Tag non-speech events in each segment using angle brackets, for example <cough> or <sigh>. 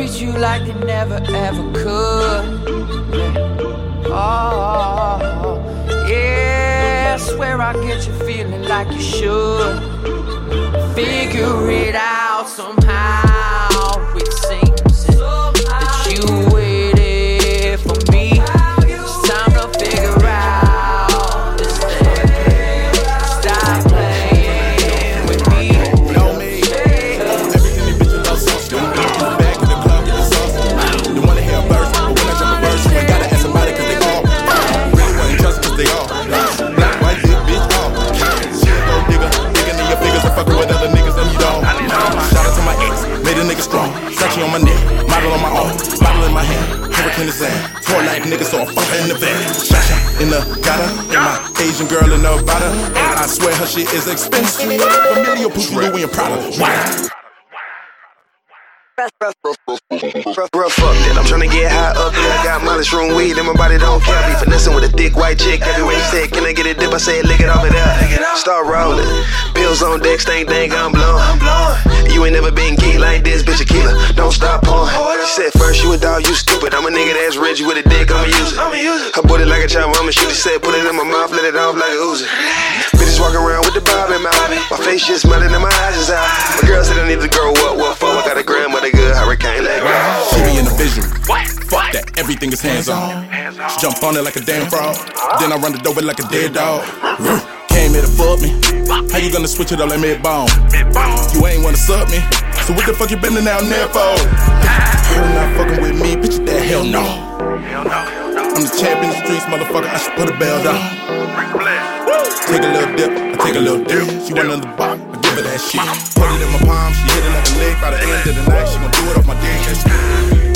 treat you like they never ever could. Oh, yeah, I swear I get you feeling like you should. Figure it out somehow. at? Poor life niggas all fuck in the van. In the gutter, and my Asian girl in Nevada. And I swear her shit is expensive. Familiar Pookie Louie and Prada. Wow. Bro, fuck that. I'm trying to get high up and I got mileage room weed and my body don't care. Be finessing with a thick white chick. Everywhere you say, can I get a dip? I said, lick it off it up. Start rolling. Pills on deck, stain, dang, I'm blown. You ain't never been geek like this, bitch, a killer. Don't stop pouring. She said, first you a dog, you stupid. I'm a nigga that's rich with a dick, I'ma use it. I bought it like a child, I'ma shoot it. Said, put it in my mouth, let it off like a Uzi. Bitches walking around my face just melting and my eyes is out. My girl said I need to grow up. What for? I got a grandmother good, hurricane let go. See me in the vision. Fuck that, everything is hands on. Jump on it like a damn frog. Then I run the door like a dead dog. Came here to fuck me. How you gonna switch it up like mid bone? You ain't wanna sub me. So what the fuck you bending down there for? <laughs> You not fucking with me, bitch. That hell no. I'm the champion of the streets, motherfucker. I should put a bell down take a little dip, I take a little dip. She want another bop, I give her that shit. Put it in my palm, she hit it like a lick. By the end of the night, she gon' do it off my dick.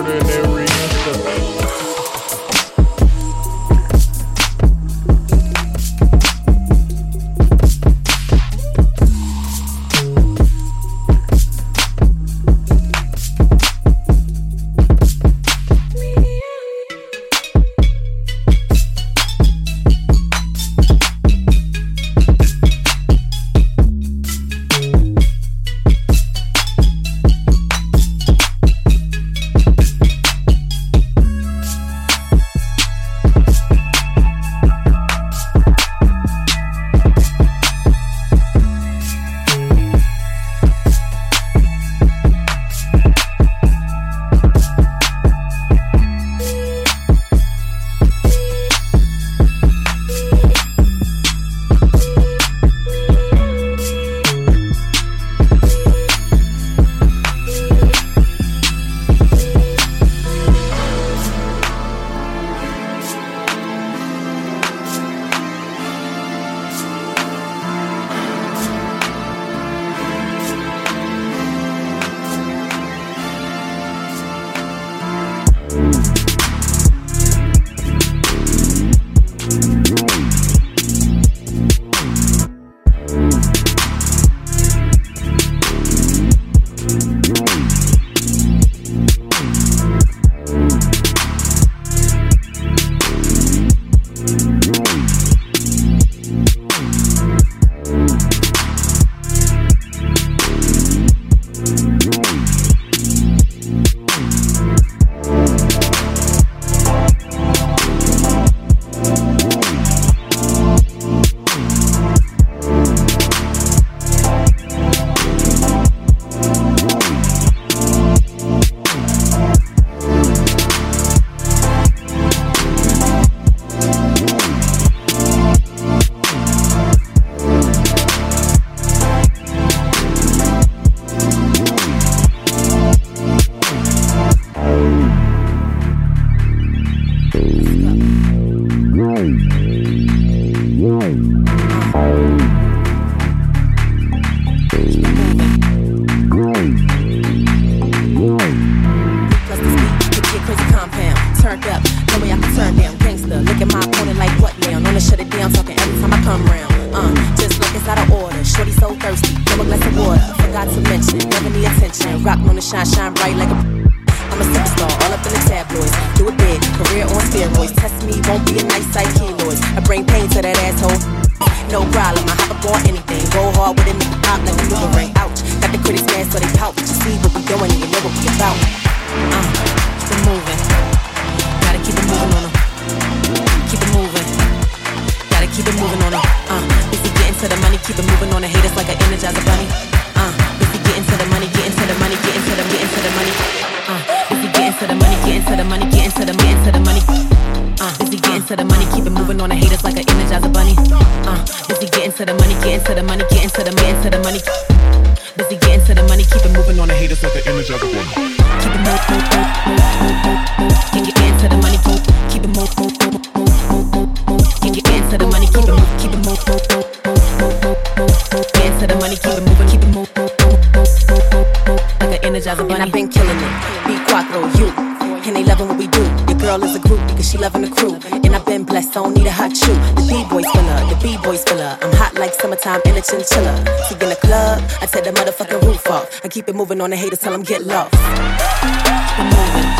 ordinary. Up in the tabloids. Do it big, career on steroids. Test me, won't be a nice sight, kiloids. I bring pain to that asshole. No problem, I hop up on anything. Go hard with it, make it pop like a boomerang. Ouch, got the critics mad so they pout. But you see what we doing and you know what we about. Uh, keep it moving. Gotta keep it moving on them. Keep it moving. Gotta keep it moving on them. Uh, if we getting to the money, keep it moving on the haters like an energizer bunny. Uh, if we getting to the money, getting to the money, getting to the, getting to the money. To the money, getting to the money, getting to the, getting to the money. Uh, busy getting to the money, keep it moving on the haters like an energizer bunny. Uh, busy getting to the money, getting to the money, getting to the, getting to the money. Busy getting to the money, keep it moving on the haters like an energizer bunny. Keep it move, in. See in the club, I take the motherfucking roof off. I keep it moving on the haters, tell them get lost. It moving.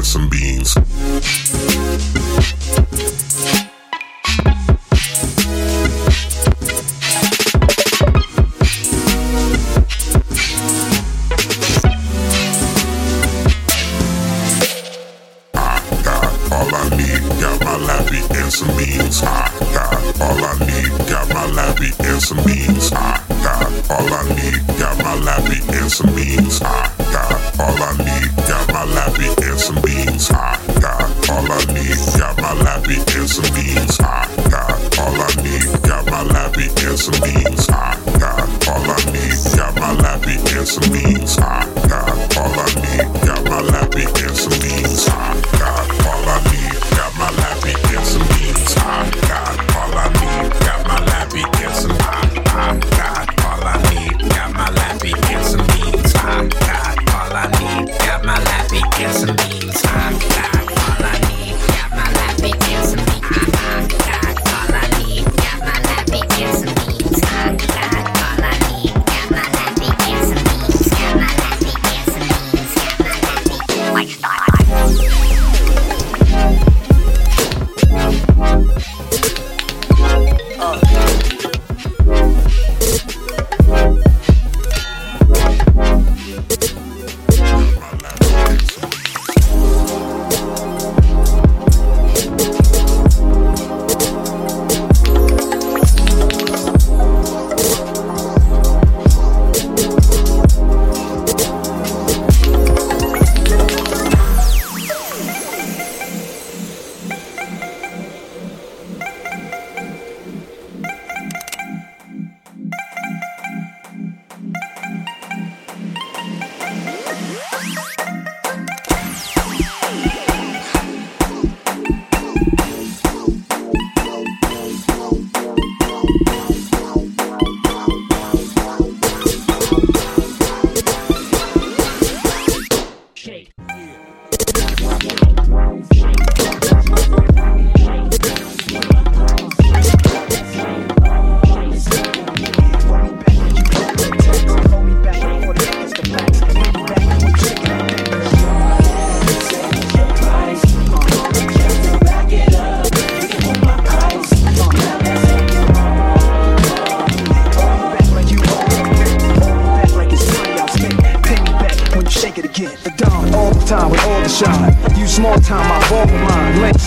and some beans.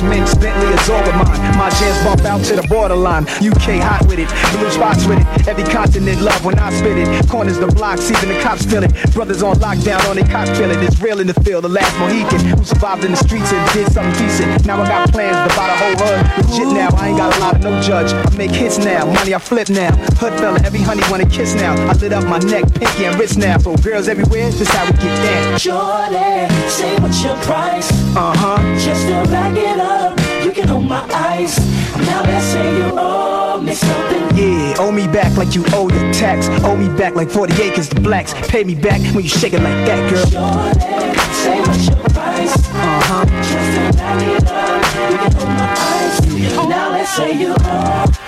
Mine. Lynx, All of mine. My jams bump out to the borderline. UK hot with it, blue spots with it. Every continent love when I spit it. Corners the blocks, even the cops feel it. Brothers on lockdown on their cops feel it. It's real in the field, the last Mohican who survived in the streets and did something decent. Now I got plans to buy the whole hood. Legit now, I ain't got a lot of no judge. I make hits now, money I flip now. Hood fella, every honey wanna kiss now. I lit up my neck, pinky and wrist now. So girls everywhere, this how we get down. Shorty, say what's your price? Uh huh. Just to back it up, can hold my ice. Now let's say you owe me something. Yeah, owe me back like you owe your tax. Owe me back like 40 acres to blacks. Pay me back when you shake it like that, girl. Shorty, say what's your price? Uh huh. Just to back it up, can hold my ice. Now let's say you owe.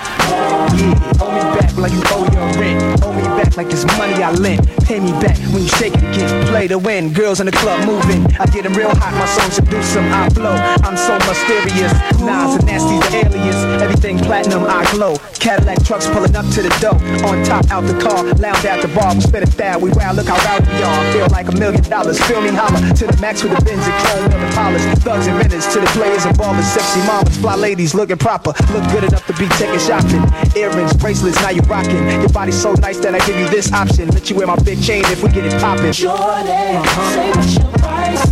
Yeah, owe me back like you owe your rent. Owe me back like it's money I lent. Pay me back when you shake it again. Play to win. Girls in the club moving. I get them real hot. My song seduce them. I blow. I'm so mysterious. Nas and nasty alias. Everything platinum. I glow. Cadillac trucks pulling up to the door. On top out the car. Lounge at the bar. We spit it down. We wow. Look how rowdy we are. Feel like a million dollars. Feel me holler to the max with the Benz and chrome and the polish. Thugs and minutes to the players and ballers. Sexy mamas. Fly ladies looking proper. Look good enough to be taking shopping. Earrings, bracelets. Now you rocking. Your body's so nice that I give you this option. Let you wear my big chain if we get it poppin'. Shorty, say what's your price?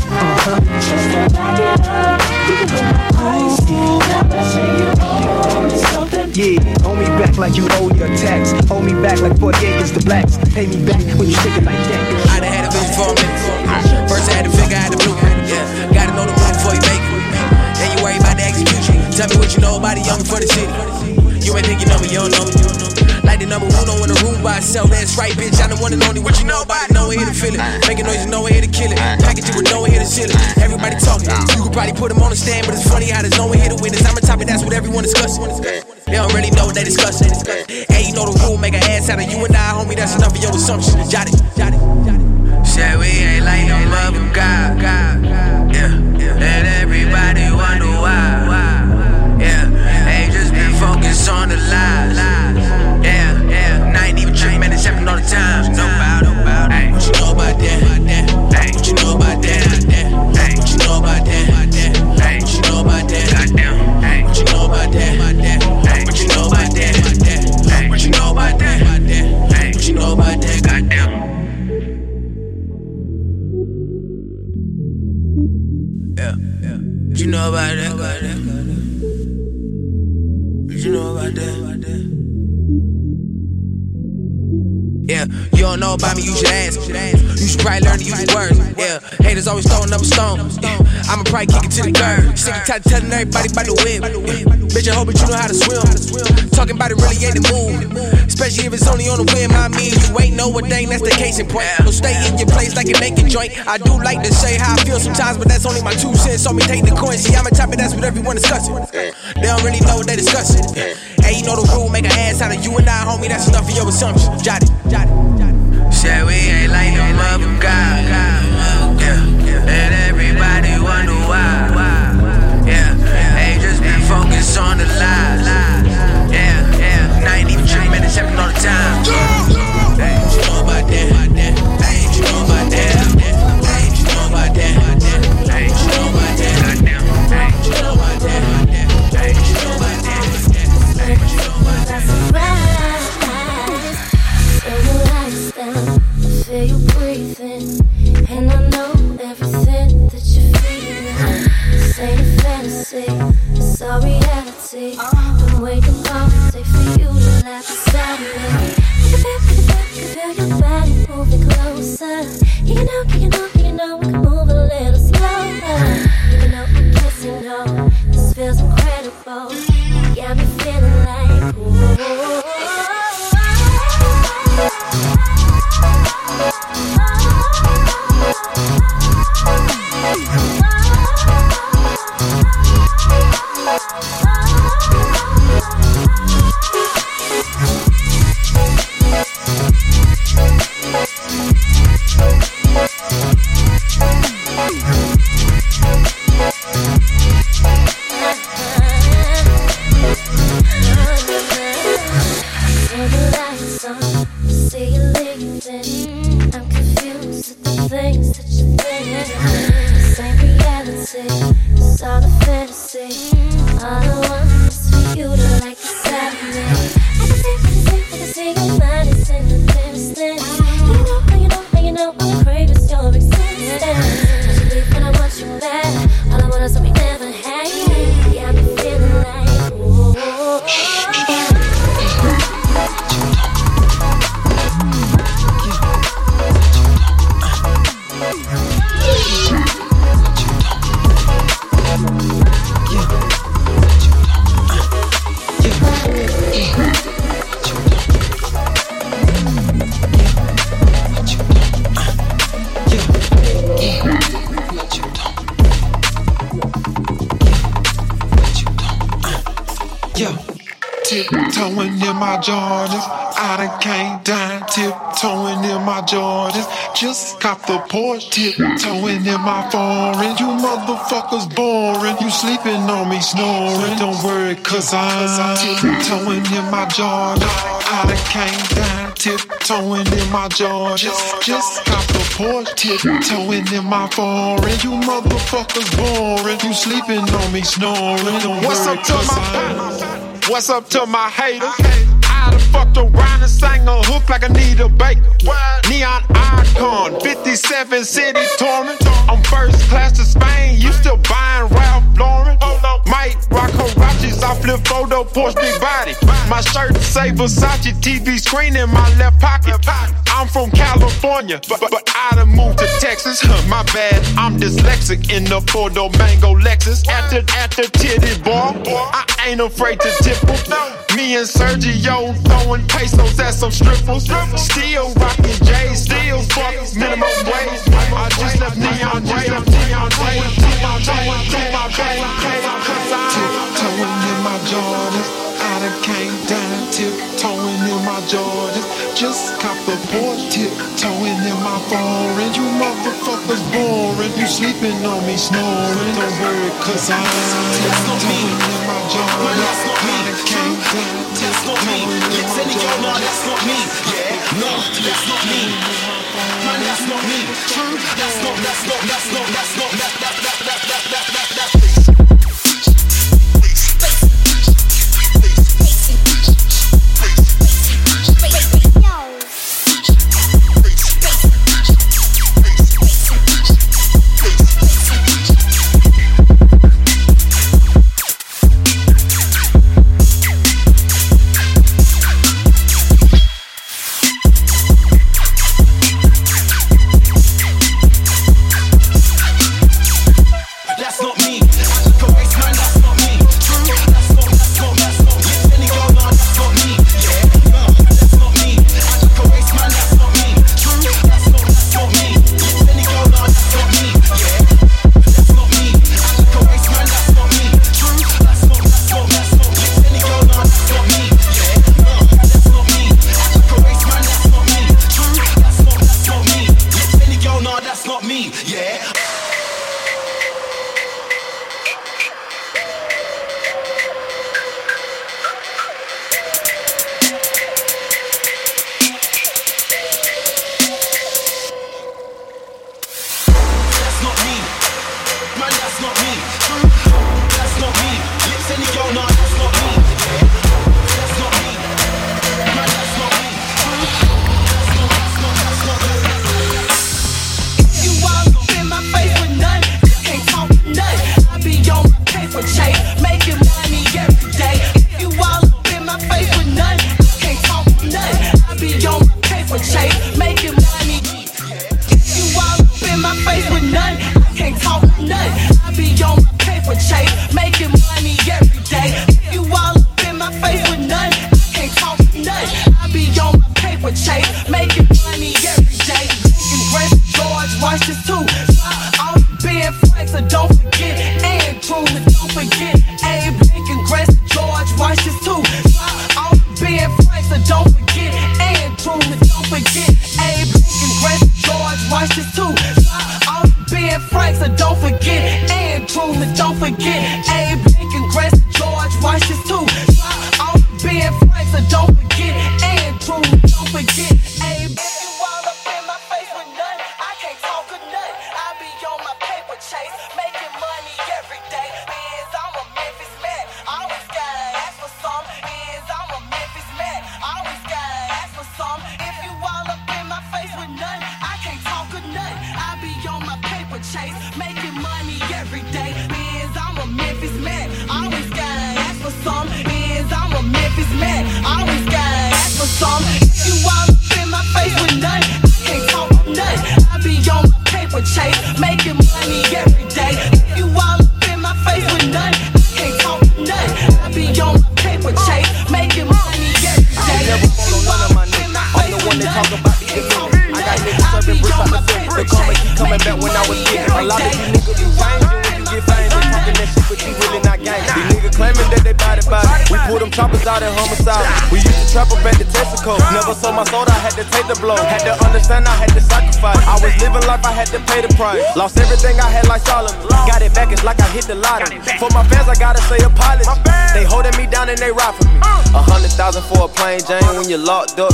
Just to back it up, you can hold my ice. Now let's say you owe me something. Yeah, owe me back like you owe your tax. Hold me back like 40 acres to blacks. Pay me back when you shake it like that. I done had a vision for a minute. First I had to figure out the blueprint. Yeah, gotta know the move before you make it. Then you worry about the execution. Tell me what you know about it, young for the city. You ain't think you know me, you don't know me. Like the number one on the room by itself. That's right, bitch. I the one and only. What you know about it? No one here to feel it. Making noise, no one here to kill it. Package it with no one here to seal it. Everybody talking. You could probably put them on the stand, but it's funny how there's no one here to witness. I'm a topic, that's what everyone discussing. They don't really know what they discussing. Hey, you know the rule, make an ass out of you and I, homie. That's enough of your assumption. Jot it, jot it, jot it. Said we ain't like no mother God. Yeah, let everybody wonder why. On the lies. Yeah, yeah, and I ain't even tripping, man. It's happening all the time. No about, no about. What you know about that? Hey, what you know about that? Hey, what you know about that? Hey, what you know about that? Goddamn. Hey, what you know about that? Hey, what you know about that? Hey, what you know about that? Hey, what you know about that? Goddamn. Yeah, yeah. What you know about that? Goddamn. You know about that? Yeah, you don't know about me, you should ask. You should probably learn to use your words. Yeah, haters always throwing up a stone. Yeah, I'ma probably kick it to the curb. Sick and tired telling everybody about the whip. Yeah, bitch, I hope that you know how to swim. Talking about it really ain't the move. Especially if it's only on the whim. I mean, you ain't know a thing, that's the case in point. So stay in your place like a naked joint. I do like to say how I feel sometimes, but that's only my two cents. So me take the coin. See, I'm a of that's what everyone discussing. They don't really know what they discussing. Hey, you know the rule, make an ass out of you and I, homie. That's enough of your assumption. Jot it, jot it. Said we ain't like no mother God. Yeah, let everybody wonder why. Yeah, ain't just been focused on the lies. Happening all the time. tiptoeing in my Jordans. I done came down tiptoeing in my Jordans. Just cop the Porsche tiptoeing in my foreign. You motherfuckers boring. You sleeping on me snoring. Don't worry, cause I'm tiptoeing in my Jordans. I done came down tiptoeing in my Jordans. Just, just cop the Porsche tiptoeing in my foreign. You motherfuckers boring. You sleeping on me snoring. Don't What's worry, up to my What's up to my haters? I done fucked around and sang a hook like Anita Baker. What? Neon icon, 57 city torment. I'm first class to Spain, you still buying Ralph Lauren. Oh, no. Mike rock Huaraches, I flip photo, Porsche big body. My shirt say Versace, TV screen in my left pocket. Left pocket. I'm from California, but, but I done moved to Texas. Huh, my bad, I'm dyslexic in the Porto Mango Lexus. After, after titty Ball, I ain't afraid to tipple. Me and Sergio throwing pesos at some strippers. Still rocking steel still fuck minimum wage. I just left Neon Neon just copped the board tip tiptoeing in my phone, and You motherfuckers boring. You sleeping on me, snoring. Don't worry, cause I'm tiptoeing in my jaw. No, that's not me. Can't that's not me. Yes, any girl, no, that's not me. Yeah, no, that's not me. Man, that's not me. True, that's not, that's not, that's not, that's not, that's not. kid. Abe.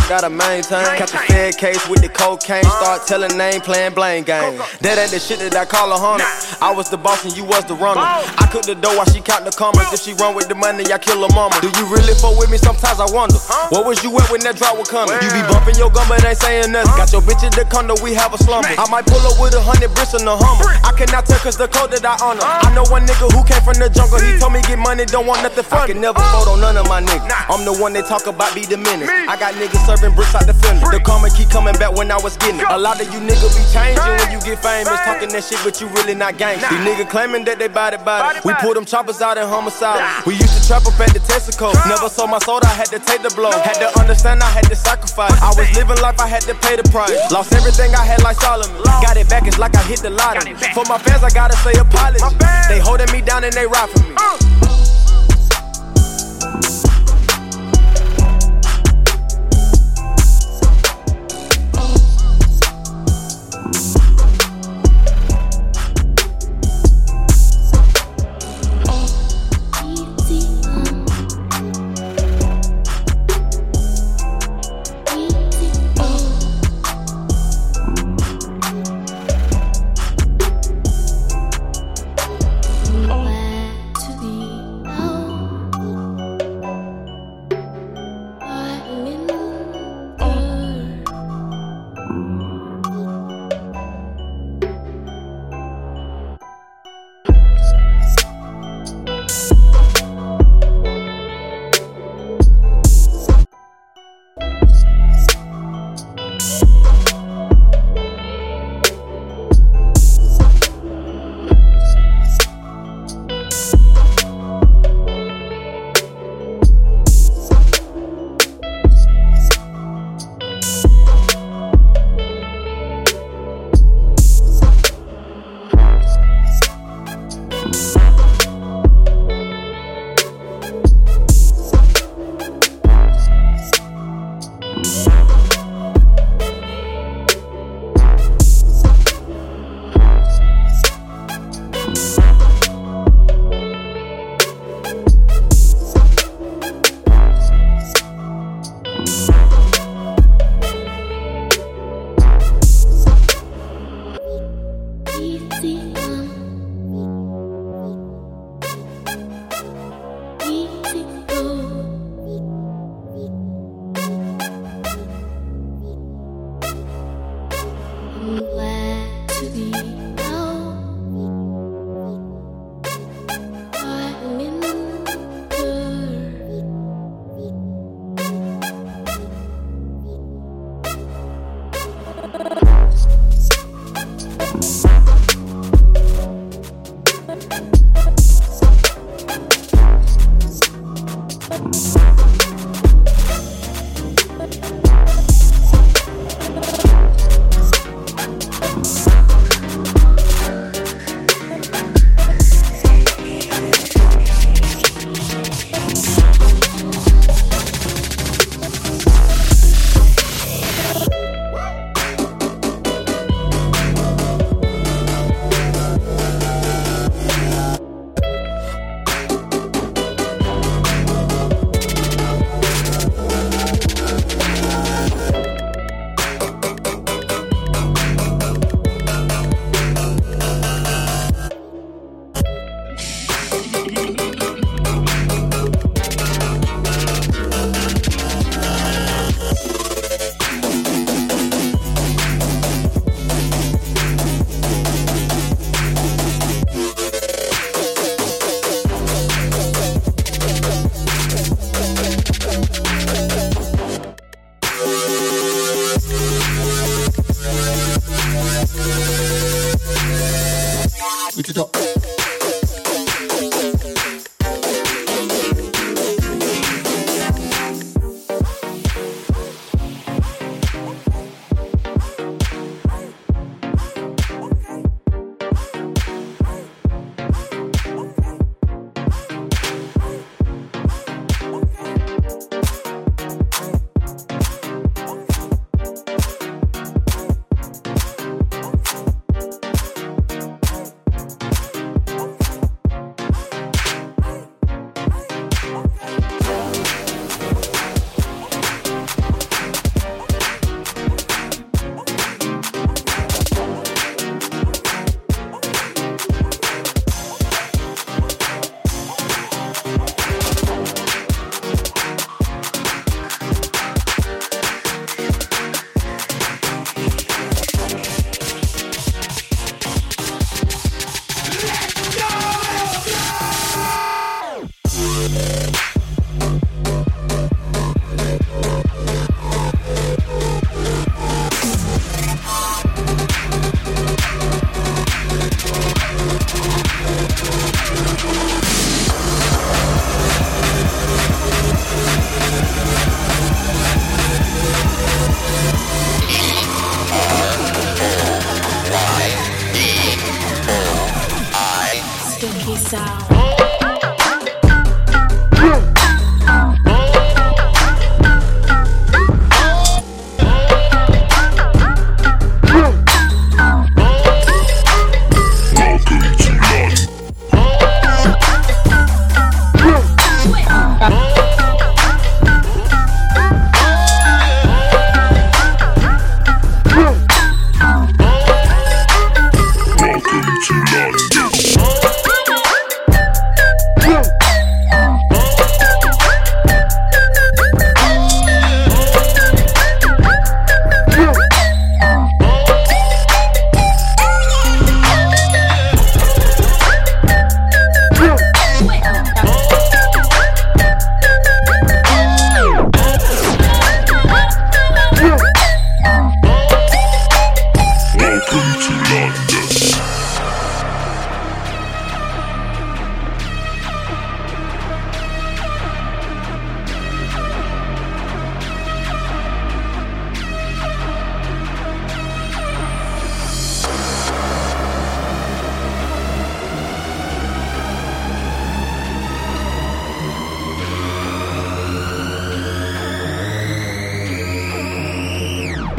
Gotta maintain. Catch a fed case with the cocaine, start telling name, playing blame game. That ain't the shit that I call a hunter. I was the boss and you was the runner. I cook the dough while she count the commas. If she run with the money, I kill her mama. Do you really fuck with me? Sometimes I wonder. What was you at when that drop was coming? You be bumping your gum but ain't saying nothing. Got your bitch in the condo, we have a slumber. I might pull up with a hundred bricks in the Hummer. I cannot tell cause the code that I honor. I know one nigga who came from the jungle. He told me get money, don't want nothing from I can never fold on none of my niggas. I'm the one they talk about, be the minute. I got niggas serving bricks out the fender. The karma keep coming back when I was getting it. A lot of you niggas be changing when you get famous. Talking that shit, but you really not gangsta. These niggas claiming that they body body. We pull them choppers out in homicide. We used to trap up at the Texaco. Never sold my soul, I had to take the blow. Had to understand, I had to sacrifice. I was living life, I had to pay the price. Lost everything I had like Solomon. Got it back, it's like I hit the lottery. For my fans, I gotta say apology. They holding me down and they ride for me. me 是你。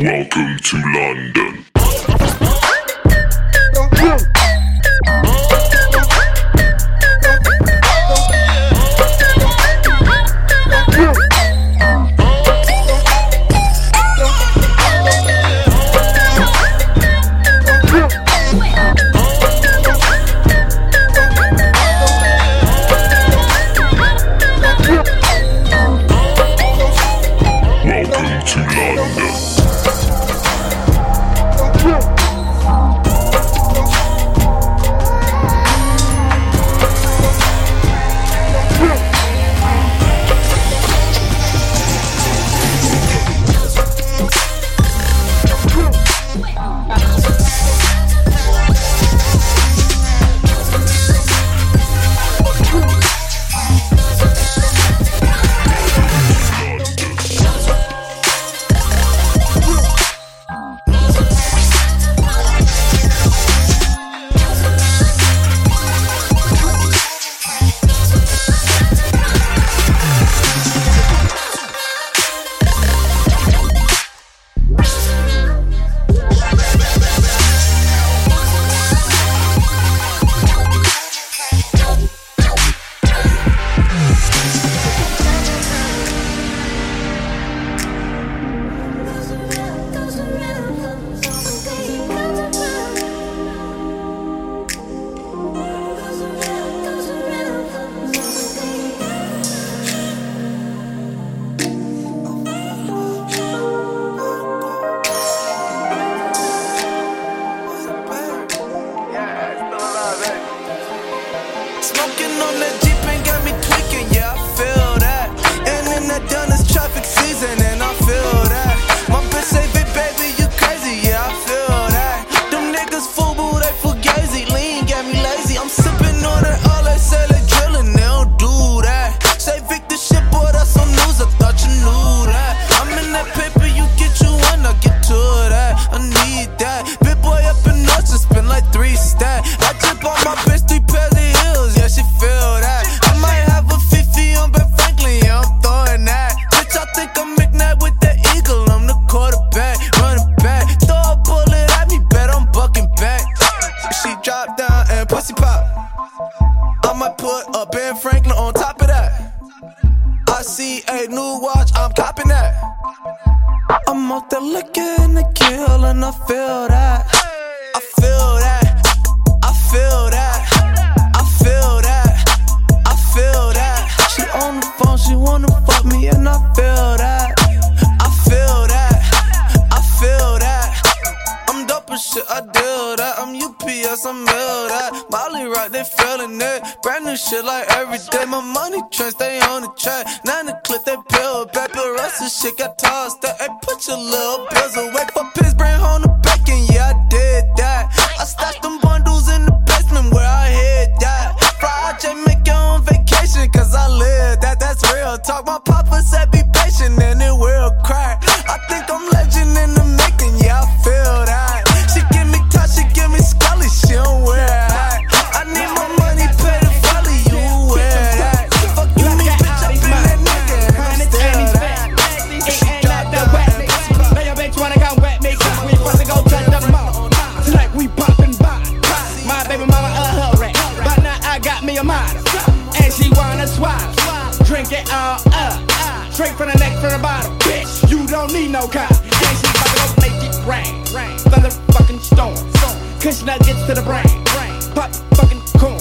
Welcome to London. Shit got tossed up. Hey, put your little it all up. Straight from the neck from the bottom. Bitch, you don't need no cop. And she to go make it rain. Thunder fucking storm. Kush nuggets to the brain. Pop fucking corn.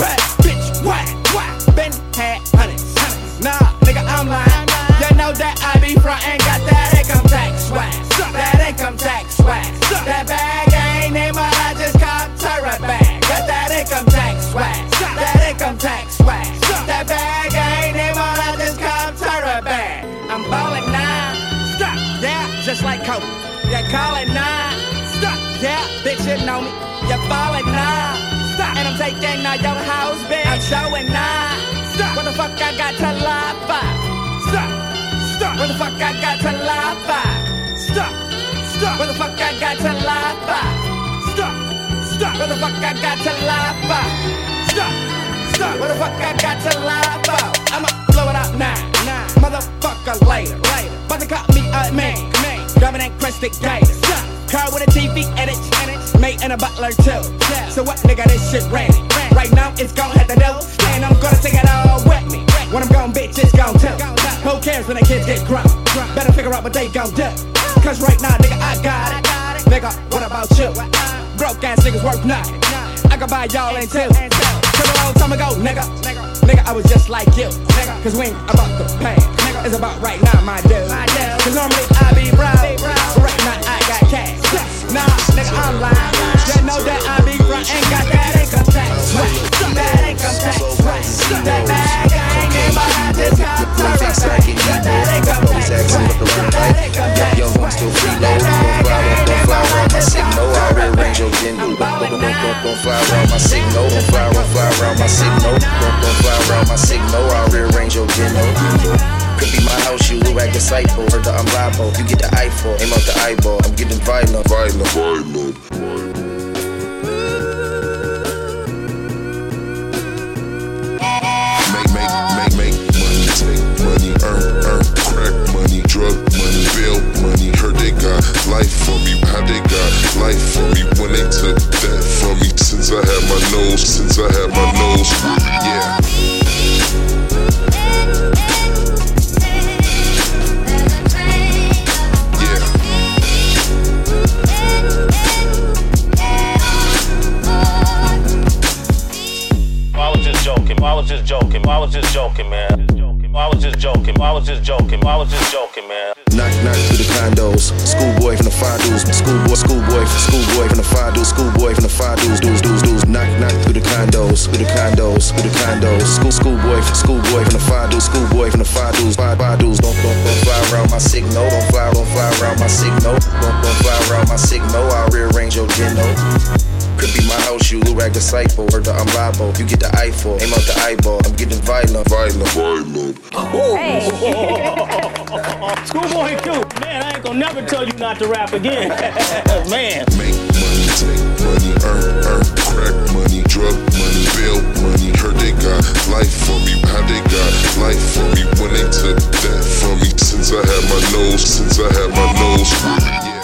Had bitch, what? What? Been had hundreds. Nah, nigga, I'm lying. You know that I be frontin', got that income tax swag. That income tax swag. That bag ain't in my I just cop Tyra bag. Got that income tax swag. That income tax swag. That bag like You call it nine. Stop. Yeah, bitch, you know me. You ballin' now. Stop. And I'm taking out your house, bitch. I'm showing nine. Stop. What the fuck I got to lie for? Stop. Stop. What the fuck I got to lie for? Stop. Stop. What the fuck I got to lie for? Stop. Stop. What the fuck I got to lie for? Stop. Stop. What the fuck I got to lie for? I'ma blow it up now. Now. Motherfucker later. Later. About to call me a man. Grabbing that crested gator. Car with a TV edit. Mate and a butler too. So what nigga this shit ready? Right now it's gon' have to do. And I'm gonna take it all with me. When I'm gone, bitch, it's gon' too. Who cares when the kids get grown? Better figure out what they gon' do. Cause right now, nigga, I got it. Nigga, what about you? Broke ass niggas worth nothing. I could buy y'all in two. Cause a long time ago, nigga. Nigga, I was just like you. Cause we ain't about the past. It's about right now, my dude. Cause normally I be broke. But right now I got cash. Nah, nigga, I'm lying. You know that I be front ain't got that income tax. Right. That income tax. Right. That bag ain't in my hand. Just got That income tax. Right. Young, I'm still freeload. Don't fly, don't, don't fly around my signal. I rearrange your gendo. Don't, fly around my signal. Don't fly, don't fly around my signal. Don't, fly around my signal. I rearrange your gendo. Could be my house, you look disciple. Heard I'm liable. You get the eyeball, aim out the eyeball. I'm getting violent, violent, violent. Make, make, make, make money, take money, earn, earn, crack money, drug money, bail money. Heard they got life for me, how they got life for me when they took that from me. Since I had my nose, since I had my nose, yeah. Was just joking. I was just joking, man. I was just joking. I was just joking. I was just joking, man. Knock, knock through the condos. Schoolboy from the five dudes. Schoolboy, schoolboy, schoolboy from the five dudes. Schoolboy from the five dudes. Dudes, dudes, dudes. Knock, knock through the condos. Through the condos. Through the condos. School, schoolboy, schoolboy from the five dudes. Schoolboy from the five dudes. Five, five dudes. Don't, don't, don't fly around my signal. Don't fly, don't fly around my signal. Don't, don't fly around my signal. I'll rearrange your geno. Could be my house, you disciple. I'm. You get the aim out the eyeball. I'm getting violent, violent, violent. Schoolboy Q, man, I ain't gonna never tell you not to rap again. man. Make money, take money, earn, earn, crack money, drug money, bail money. Heard they got life for me, how they got life for me when they took that from me. Since I had my nose, since I had my nose, yeah.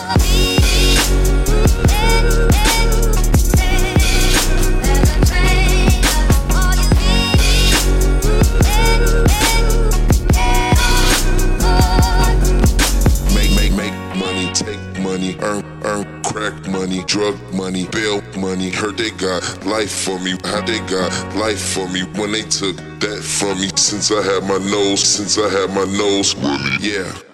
Money, drug money, bail money. Heard they got life for me, how they got life for me when they took that from me. Since I had my nose, since I had my nose, yeah.